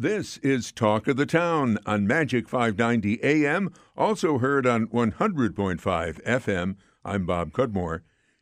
This is Talk of the Town on Magic 590 AM, also heard on 100.5 FM. I'm Bob Cudmore.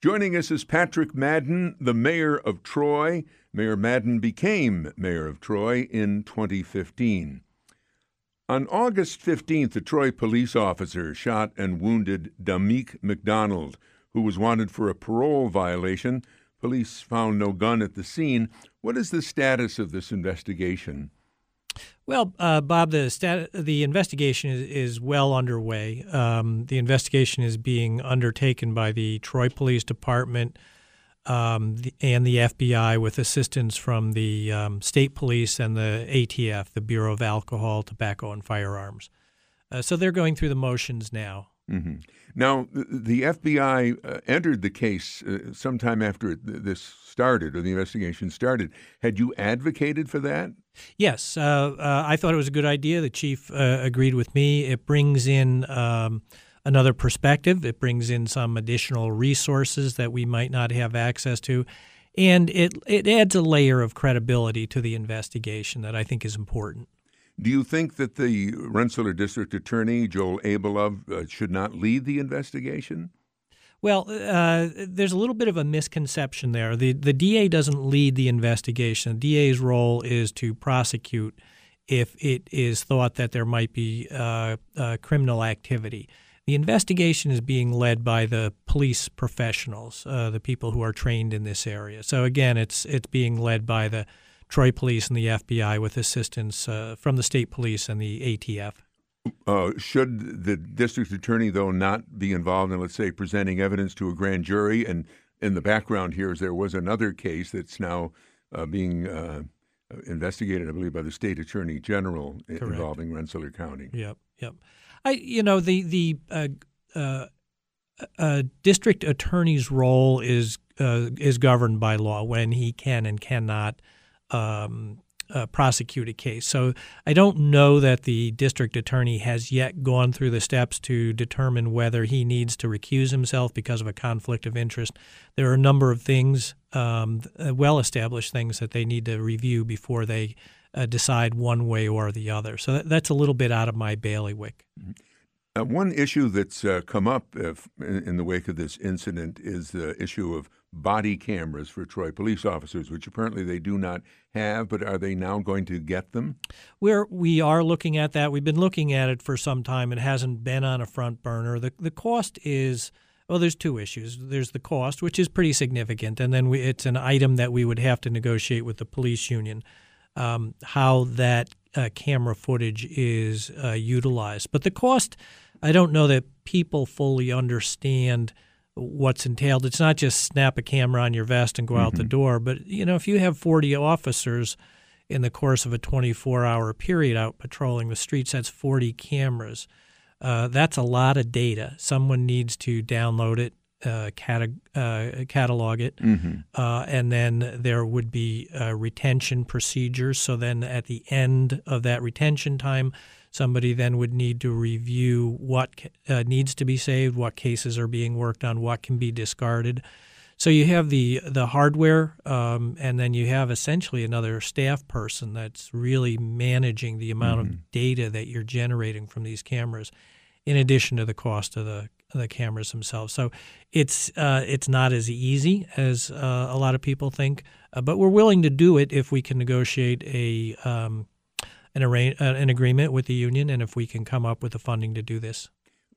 Joining us is Patrick Madden, the mayor of Troy. Mayor Madden became mayor of Troy in 2015. On August 15th, a Troy police officer shot and wounded Dahmeek McDonald, who was wanted for a parole violation. Police found no gun at the scene. What is the status of this investigation? Well, uh, Bob, the stat- the investigation is, is well underway. Um, the investigation is being undertaken by the Troy Police Department um, the, and the FBI with assistance from the um, state police and the ATF, the Bureau of Alcohol, Tobacco, and Firearms. Uh, so they're going through the motions now. Mm-hmm. Now, the FBI uh, entered the case uh, sometime after this started, or the investigation started. Had you advocated for that? Yes, uh, uh I thought it was a good idea. The chief uh, agreed with me. It brings in um, another perspective. It brings in some additional resources that we might not have access to, and it it adds a layer of credibility to the investigation that I think is important. Do you think that the Rensselaer District Attorney, Joel Abelove, uh, should not lead the investigation? Well, uh, there's a little bit of a misconception there. The, the DA doesn't lead the investigation. The DA's role is to prosecute if it is thought that there might be uh, uh, criminal activity. The investigation is being led by the police professionals, uh, the people who are trained in this area. So again, it's it's being led by the Troy Police and the FBI with assistance uh, from the state police and the ATF. Uh, should the district attorney, though, not be involved in, let's say, presenting evidence to a grand jury? And in the background here is there was another case that's now uh, being uh, investigated, I believe, by the state attorney general Correct. involving Rensselaer County. Yep, yep. I, you know, the the uh, uh, uh, district attorney's role is is governed by law when he can and cannot um, uh, prosecute a case. So I don't know that the district attorney has yet gone through the steps to determine whether he needs to recuse himself because of a conflict of interest. There are a number of things, um, uh, well established things, that they need to review before they uh, decide one way or the other. So that, that's a little bit out of my bailiwick. Mm-hmm. Uh, one issue that's uh, come up if, in the wake of this incident is the issue of body cameras for Troy police officers, which apparently they do not have. But are they now going to get them? We're we are looking at that. We've been looking at it for some time. It hasn't been on a front burner. the The cost is well. There's two issues. There's the cost, which is pretty significant, and then we, it's an item that we would have to negotiate with the police union. Um, how that uh, camera footage is uh, utilized. But the cost, I don't know that people fully understand what's entailed. It's not just snap a camera on your vest and go mm-hmm. out the mm-hmm. door, but you know, if you have 40 officers in the course of a 24-hour period out patrolling the streets, that's 40 cameras. Uh, that's a lot of data. Someone needs to download it, uh, uh, catalog it, mm-hmm. uh, and then there would be uh, retention procedures. So then at the end of that retention time, somebody then would need to review what uh, needs to be saved, what cases are being worked on, what can be discarded. So you have the the hardware, um, and then you have essentially another staff person that's really managing the amount mm-hmm. of data that you're generating from these cameras, in addition to the cost of the the cameras themselves. So it's uh, it's not as easy as uh, a lot of people think, uh, but we're willing to do it if we can negotiate a um, an, arra- uh, an agreement with the union and if we can come up with the funding to do this.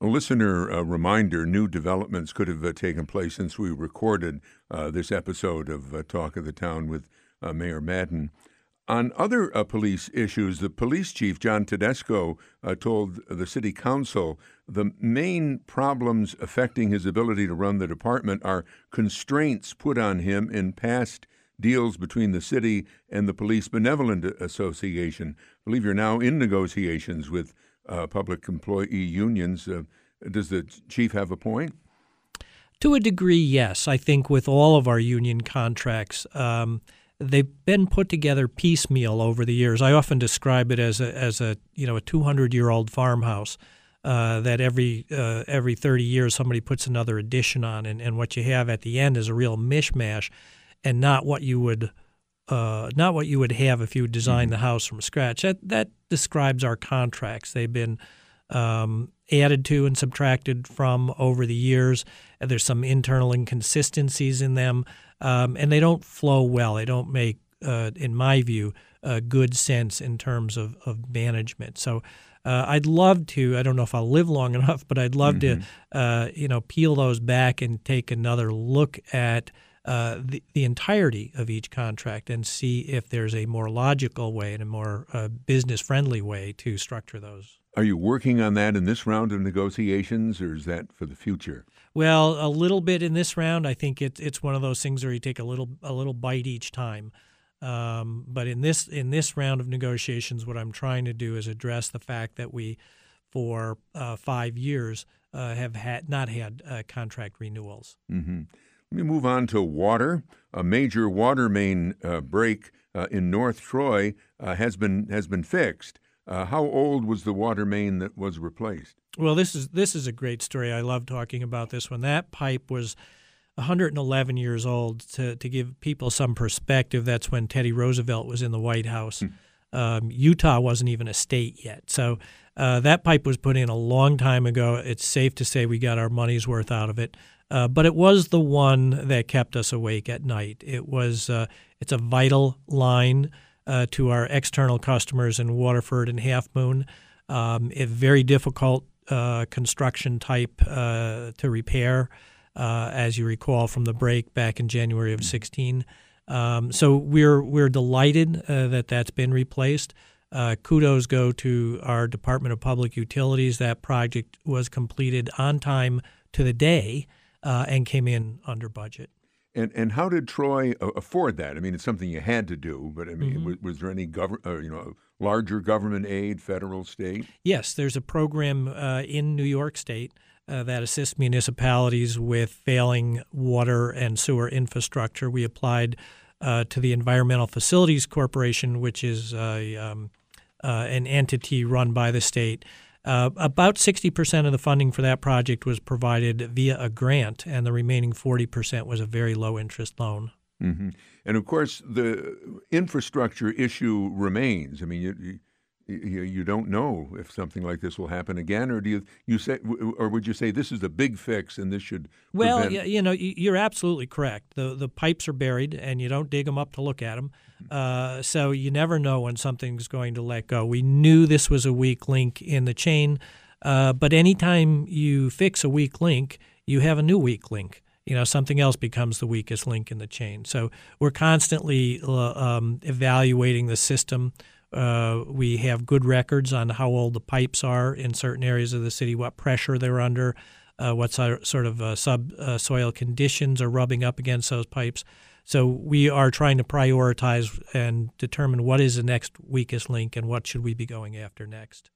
A listener a reminder new developments could have uh, taken place since we recorded uh, this episode of Talk of the Town with Mayor Madden. On other uh, police issues, the police chief, John Tedesco, uh, told the city council the main problems affecting his ability to run the department are constraints put on him in past deals between the city and the Police Benevolent Association. I believe you're now in negotiations with uh, public employee unions. Uh, does the chief have a point? To a degree, yes. I think with all of our union contracts, um, they've been put together piecemeal over the years. I often describe it as a as a you know a 200 year old farmhouse uh, that every uh, every 30 years somebody puts another addition on, and, and what you have at the end is a real mishmash, and not what you would uh, not what you would have if you would design the house from scratch. That that describes our contracts. They've been um, added to and subtracted from over the years. And there's some internal inconsistencies in them, um, and they don't flow well. They don't make, uh, in my view, uh, good sense in terms of, of management. So. Uh, I'd love to. I don't know if I'll live long enough, but I'd love Mm-hmm. to, uh, you know, peel those back and take another look at uh, the, the entirety of each contract and see if there's a more logical way and a more uh, business friendly way to structure those. Are you working on that in this round of negotiations, or is that for the future? Well, a little bit in this round. I think it's it's one of those things where you take a little a little bite each time. Um, but in this in this round of negotiations, what I'm trying to do is address the fact that we, for uh, five years, uh, have had not had uh, contract renewals. hmm Let me move on to water. A major water main uh, break uh, in North Troy uh, has been has been fixed. Uh, how old was the water main that was replaced? Well, this is this is a great story. I love talking about this one. That pipe was 111 years old. To to give people some perspective, that's when Teddy Roosevelt was in the White House. Um, Utah wasn't even a state yet, so uh, that pipe was put in a long time ago. It's safe to say we got our money's worth out of it. Uh, but it was the one that kept us awake at night. It was uh, it's a vital line uh, to our external customers in Waterford and Halfmoon. Um, a very difficult uh, construction type uh, to repair, uh, as you recall from the break back in January of 16. Um, so we're we're delighted uh, that that's been replaced. Kudos go to our Department of Public Utilities. That project was completed on time to the day and came in under budget. And and how did Troy afford that? I mean, it's something you had to do, but I mean, Mm-hmm. was, was there any government, uh, you know, larger government aid, federal, state? Yes, there's a program uh, in New York State uh, that assists municipalities with failing water and sewer infrastructure. We applied uh, to the Environmental Facilities Corporation, which is uh, um, uh, an entity run by the state. Uh, about 60% of the funding for that project was provided via a grant, and the remaining 40% was a very low interest loan. hmm And of course, the infrastructure issue remains. I mean, you, you you don't know if something like this will happen again, or do you you say, or would you say this is a big fix and this should Well, prevent- you know, you're absolutely correct. The the pipes are buried, and you don't dig them up to look at them. Uh, so you never know when something's going to let go. We knew this was a weak link in the chain, uh, but anytime you fix a weak link, you have a new weak link. You know, something else becomes the weakest link in the chain. So we're constantly uh, um, evaluating the system. Uh, we have good records on how old the pipes are in certain areas of the city, what pressure they're under, uh, what sort of uh, subsoil conditions are rubbing up against those pipes. So we are trying to prioritize and determine what is the next weakest link and what should we be going after next.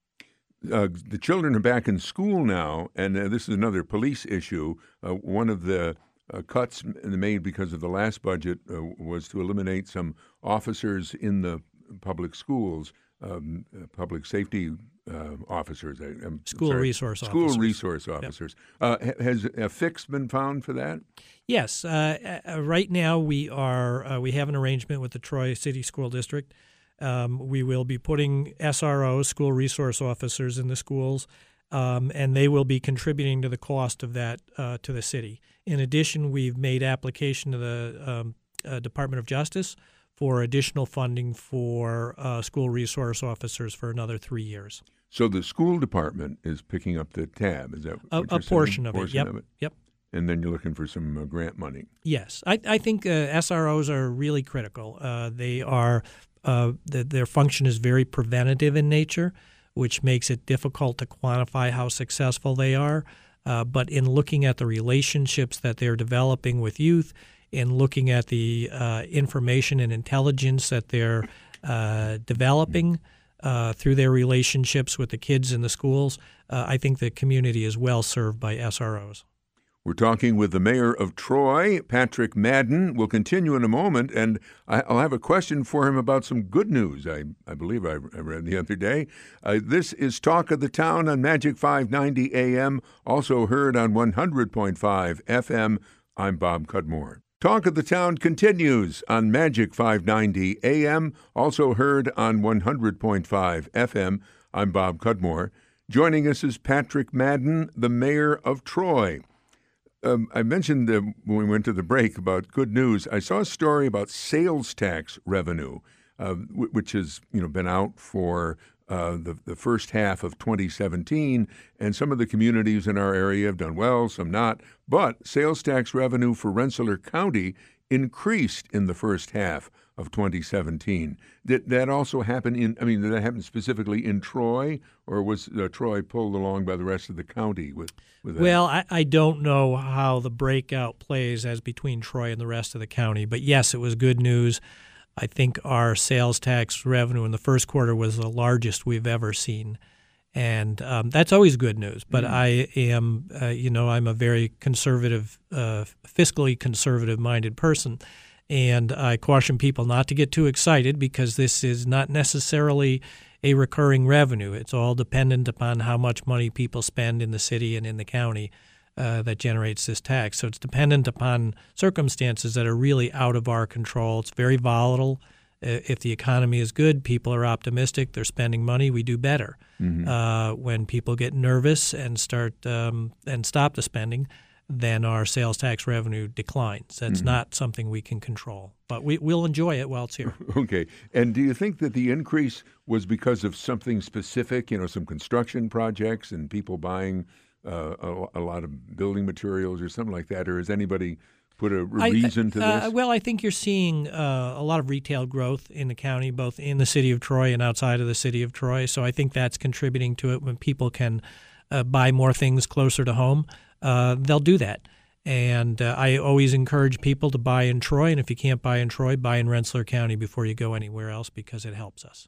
uh, the children are back in school now, and uh, this is another police issue. Uh, one of the uh, cuts made because of the last budget uh, was to eliminate some officers in the public schools, um, uh, public safety uh, officers. I, I'm School sorry, resource school officers. resource officers. Uh, has a fix been found for that? Yes, right now we are uh, we have an arrangement with the Troy City School District. Um, we will be putting SROs, school resource officers, in the schools, um, and they will be contributing to the cost of that uh, to the city. In addition, we've made application to the um, uh, Department of Justice for additional funding for uh, school resource officers for another three years. So the school department is picking up the tab. Is that A, what a portion of it. Yep. of it? Yep. And then you're looking for some uh, grant money. Yes, I, I think uh, SROs are really critical. Uh, they are uh, the, their function is very preventative in nature, which makes it difficult to quantify how successful they are. Uh, but in looking at the relationships that they're developing with youth, in looking at the uh, information and intelligence that they're uh, developing uh, through their relationships with the kids in the schools, uh, I think the community is well served by SROs. We're talking with the mayor of Troy, Patrick Madden. We'll continue in a moment, and I'll have a question for him about some good news. I, I believe I, I read the other day. Uh, this is Talk of the Town on Magic 590 AM, also heard on 100.5 FM. I'm Bob Cudmore. Talk of the Town continues on Magic 590 AM, also heard on 100.5 FM. I'm Bob Cudmore. Joining us is Patrick Madden, the mayor of Troy. Um, I mentioned when we went to the break about good news. I saw a story about sales tax revenue, uh, which has you know been out for uh, the, the first half of 2017, and some of the communities in our area have done well, some not. But sales tax revenue for Rensselaer County increased in the first half of 2017. Did that also happen in, I mean, did that happen specifically in Troy, or was uh, Troy pulled along by the rest of the county with, with? Well, I, I don't know how the breakout plays as between Troy and the rest of the county, but yes, it was good news. I think our sales tax revenue in the first quarter was the largest we've ever seen. And um, that's always good news. But mm-hmm. I am, uh, you know, I'm a very conservative, uh, fiscally conservative minded person. And I caution people not to get too excited because this is not necessarily a recurring revenue. It's all dependent upon how much money people spend in the city and in the county uh, that generates this tax. So it's dependent upon circumstances that are really out of our control. It's very volatile. If the economy is good, people are optimistic, they're spending money, we do better. Mm-hmm. Uh, when people get nervous and start um, and stop the spending, then our sales tax revenue declines. That's mm-hmm. not something we can control, but we, will enjoy it while it's here. Okay. And do you think that the increase was because of something specific, you know, some construction projects and people buying uh, a, a, lot of building materials or something like that, or has anybody put a reason I, to uh, this? well, I think you're seeing uh, a lot of retail growth in the county, both in the city of Troy and outside of the city of Troy. So I think that's contributing to it. When people can uh, buy more things closer to home, uh, they'll do that. And uh, I always encourage people to buy in Troy, and if you can't buy in Troy, buy in Rensselaer County before you go anywhere else because it helps us.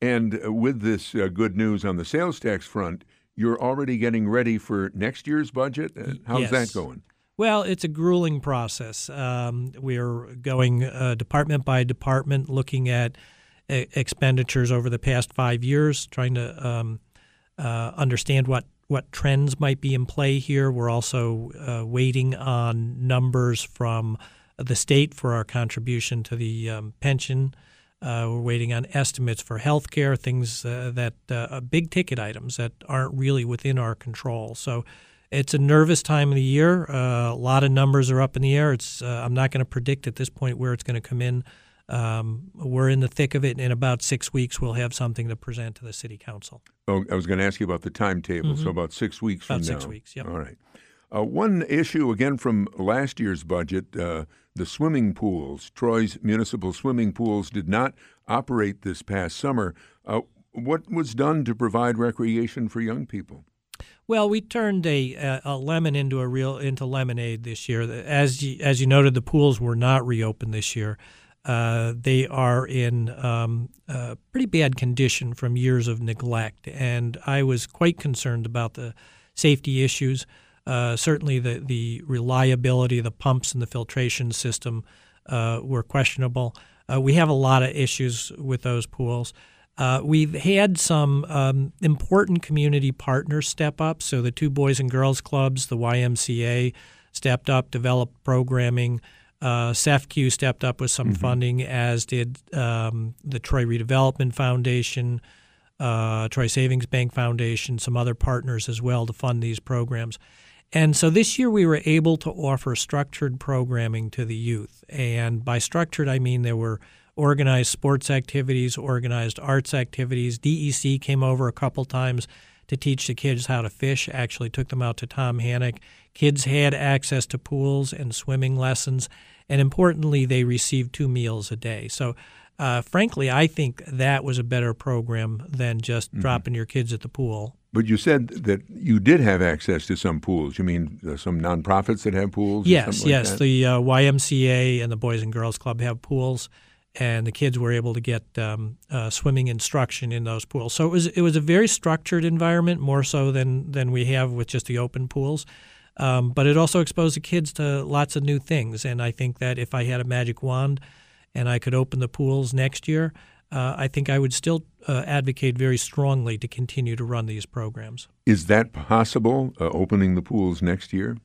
And with this good news on the sales tax front, you're already getting ready for next year's budget. Uh, how's yes. that going? Well, it's a grueling process. Um, we're going uh, department by department, looking at expenditures over the past five years, trying to um, uh, understand what what trends might be in play here. We're also uh, waiting on numbers from the state for our contribution to the um, pension uh, we're waiting on estimates for healthcare, things uh, that uh, big ticket items that aren't really within our control. So it's a nervous time of the year. Uh, a lot of numbers are up in the air. It's uh, I'm not going to predict at this point where it's going to come in. Um, we're in the thick of it. And in about six weeks, we'll have something to present to the city council. Oh, I was going to ask you about the timetable. Mm-hmm. So about six weeks about from six now. Six weeks. Yeah. All right. Uh, one issue again from last year's budget uh, the swimming pools. Troy's municipal swimming pools did not operate this past summer. Uh, what was done to provide recreation for young people? Well, we turned a, a lemon into a real into lemonade this year. As you, as you noted, the pools were not reopened this year. Uh, they are in um, uh, pretty bad condition from years of neglect, and I was quite concerned about the safety issues. Uh, certainly, the, the reliability of the pumps and the filtration system uh, were questionable. Uh, we have a lot of issues with those pools. Uh, we've had some um, important community partners step up. So the two Boys and Girls Clubs, the YMCA, stepped up, developed programming. Uh, SEFCU stepped up with some mm-hmm. funding, as did um, the Troy Redevelopment Foundation, uh, Troy Savings Bank Foundation, some other partners as well to fund these programs. And so this year we were able to offer structured programming to the youth. And by structured, I mean there were organized sports activities, organized arts activities. DEC came over a couple times to teach the kids how to fish, actually took them out to Tomhannock. Kids had access to pools and swimming lessons. And importantly, they received two meals a day. So uh, frankly, I think that was a better program than just mm-hmm. dropping your kids at the pool but you said that you did have access to some pools. You mean uh, some nonprofits that have pools? Yes, yes. Like the uh, YMCA and the Boys and Girls Club have pools, and the kids were able to get um, uh, swimming instruction in those pools. So it was it was a very structured environment, more so than than we have with just the open pools. Um, but it also exposed the kids to lots of new things, and I think that if I had a magic wand and I could open the pools next year, uh, I think I would still uh, advocate very strongly to continue to run these programs. Is that possible, uh, opening the pools next year?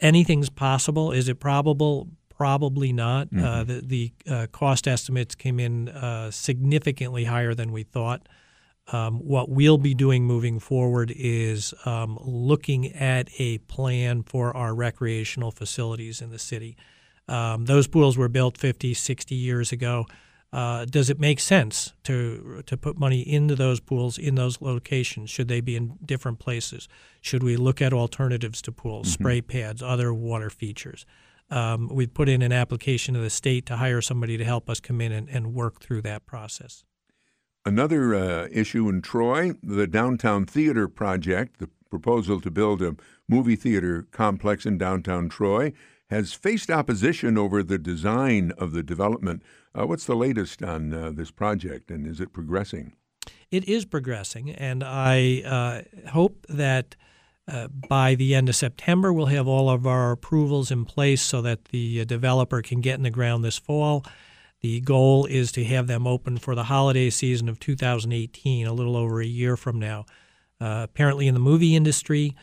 anything's possible. Is it probable? Probably not. Mm-hmm. Uh, the the uh, cost estimates came in uh, significantly higher than we thought. Um, what we'll be doing moving forward is um, looking at a plan for our recreational facilities in the city. Um, those pools were built 50, 60 years ago. Uh, does it make sense to to put money into those pools in those locations? Should they be in different places? Should we look at alternatives to pools, spray pads, other water features? Um, we put in an application to the state to hire somebody to help us come in and, and work through that process. Another uh, issue in Troy, the Downtown Theater Project, the proposal to build a movie theater complex in downtown Troy, has faced opposition over the design of the development. Uh, what's the latest on uh, this project, and is it progressing? It is progressing, and I uh, hope that uh, by the end of September we'll have all of our approvals in place so that the uh, developer can get in the ground this fall. The goal is to have them open for the holiday season of 2018, a little over a year from now. Uh, apparently, in the movie industry,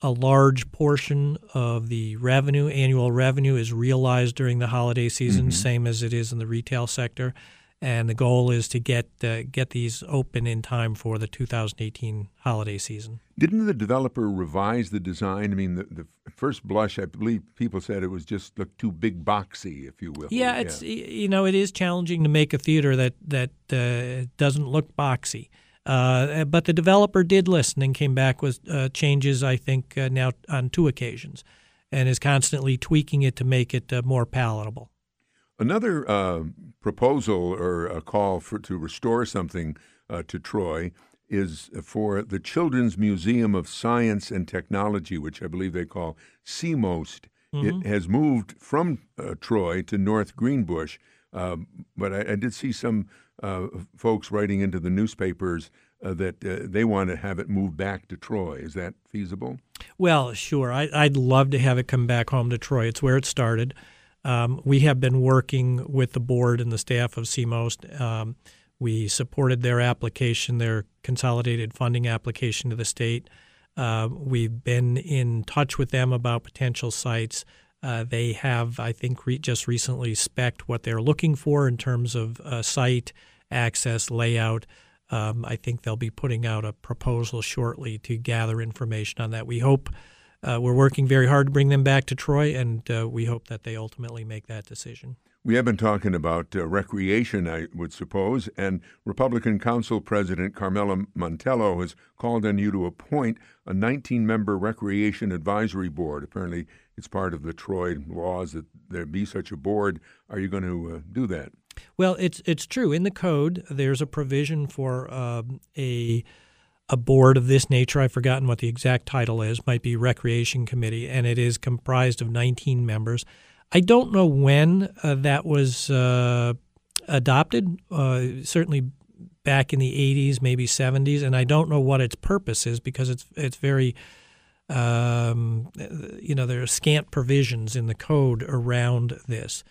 a large portion of the revenue, annual revenue, is realized during the holiday season, same as it is in the retail sector. And the goal is to get uh, get these open in time for the 2018 holiday season. Didn't the developer revise the design? I mean, the, the first blush, I believe people said it was just looked too big boxy, if you will. Yeah, it's y- you know it is challenging to make a theater that that uh, doesn't look boxy. Uh, but the developer did listen and came back with uh, changes. I think uh, now on two occasions, and is constantly tweaking it to make it uh, more palatable. Another uh, proposal or a call for to restore something uh, to Troy is for the Children's Museum of Science and Technology, which I believe they call CMOST. It has moved from uh, Troy to North Greenbush, um, but I, I did see some uh, folks writing into the newspapers uh, that uh, they want to have it moved back to Troy. Is that feasible? Well, sure. I, I'd love to have it come back home to Troy. It's where it started. Um, we have been working with the board and the staff of CMOST. Um, we supported their application, their consolidated funding application to the state. Uh, we've been in touch with them about potential sites. Uh, they have, I think, re- just recently spec'd what they're looking for in terms of uh, site access, layout. Um, I think they'll be putting out a proposal shortly to gather information on that. We hope uh, we're working very hard to bring them back to Troy, and uh, we hope that they ultimately make that decision. We have been talking about uh, recreation, I would suppose, and Republican Council President Carmella Mantello has called on you to appoint a 19 member Recreation Advisory Board. Apparently, it's part of the Troy laws that there be such a board. Are you going to uh, do that? Well, it's it's true. In the code, there's a provision for um, a a board of this nature. I've forgotten what the exact title is. Might be Recreation Committee, and it is comprised of 19 members. I don't know when uh, that was uh, adopted. Uh, certainly back in the 80s, maybe 70s, and I don't know what its purpose is because it's it's very um, you know, there are scant provisions in the code around this.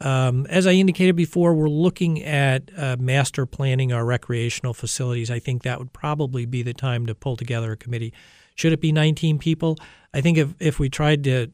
Um, as I indicated before, we're looking at uh, master planning our recreational facilities. I think that would probably be the time to pull together a committee. Should it be 19 people? I think if, if we tried to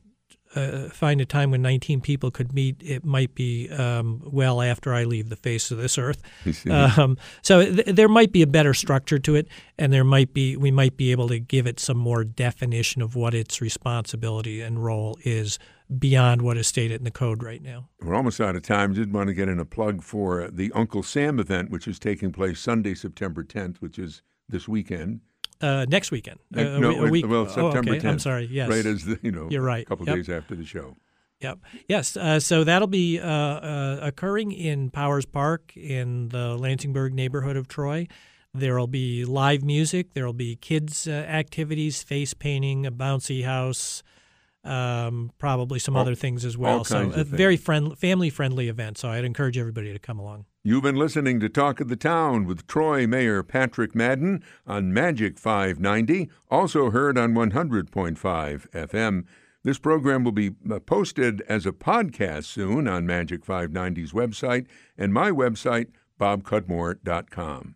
uh, find a time when 19 people could meet, it might be um, well after I leave the face of this earth. Um, so th- there might be a better structure to it, and there might be we might be able to give it some more definition of what its responsibility and role is beyond what is stated in the code right now. We're almost out of time. Did want to get in a plug for the Uncle Sam event, which is taking place Sunday, September 10th, which is this weekend. Uh, next weekend. Uh, no, a week. well, oh, September okay. 10th. I'm sorry. Yes. Right as the, you know, You're right. a couple Yep. days after the show. Yep. Yes. Uh, so that'll be uh, uh, occurring in Powers Park in the Lansingburgh neighborhood of Troy. There will be live music. There will be kids' uh, activities, face painting, a bouncy house, um, probably some All- other things as well. So a very friend, family-friendly event. So I'd encourage everybody to come along. You've been listening to Talk of the Town with Troy Mayor Patrick Madden on Magic 590, also heard on 100.5 FM. This program will be uh, posted as a podcast soon on Magic 590's website and my website, bobcudmore.com.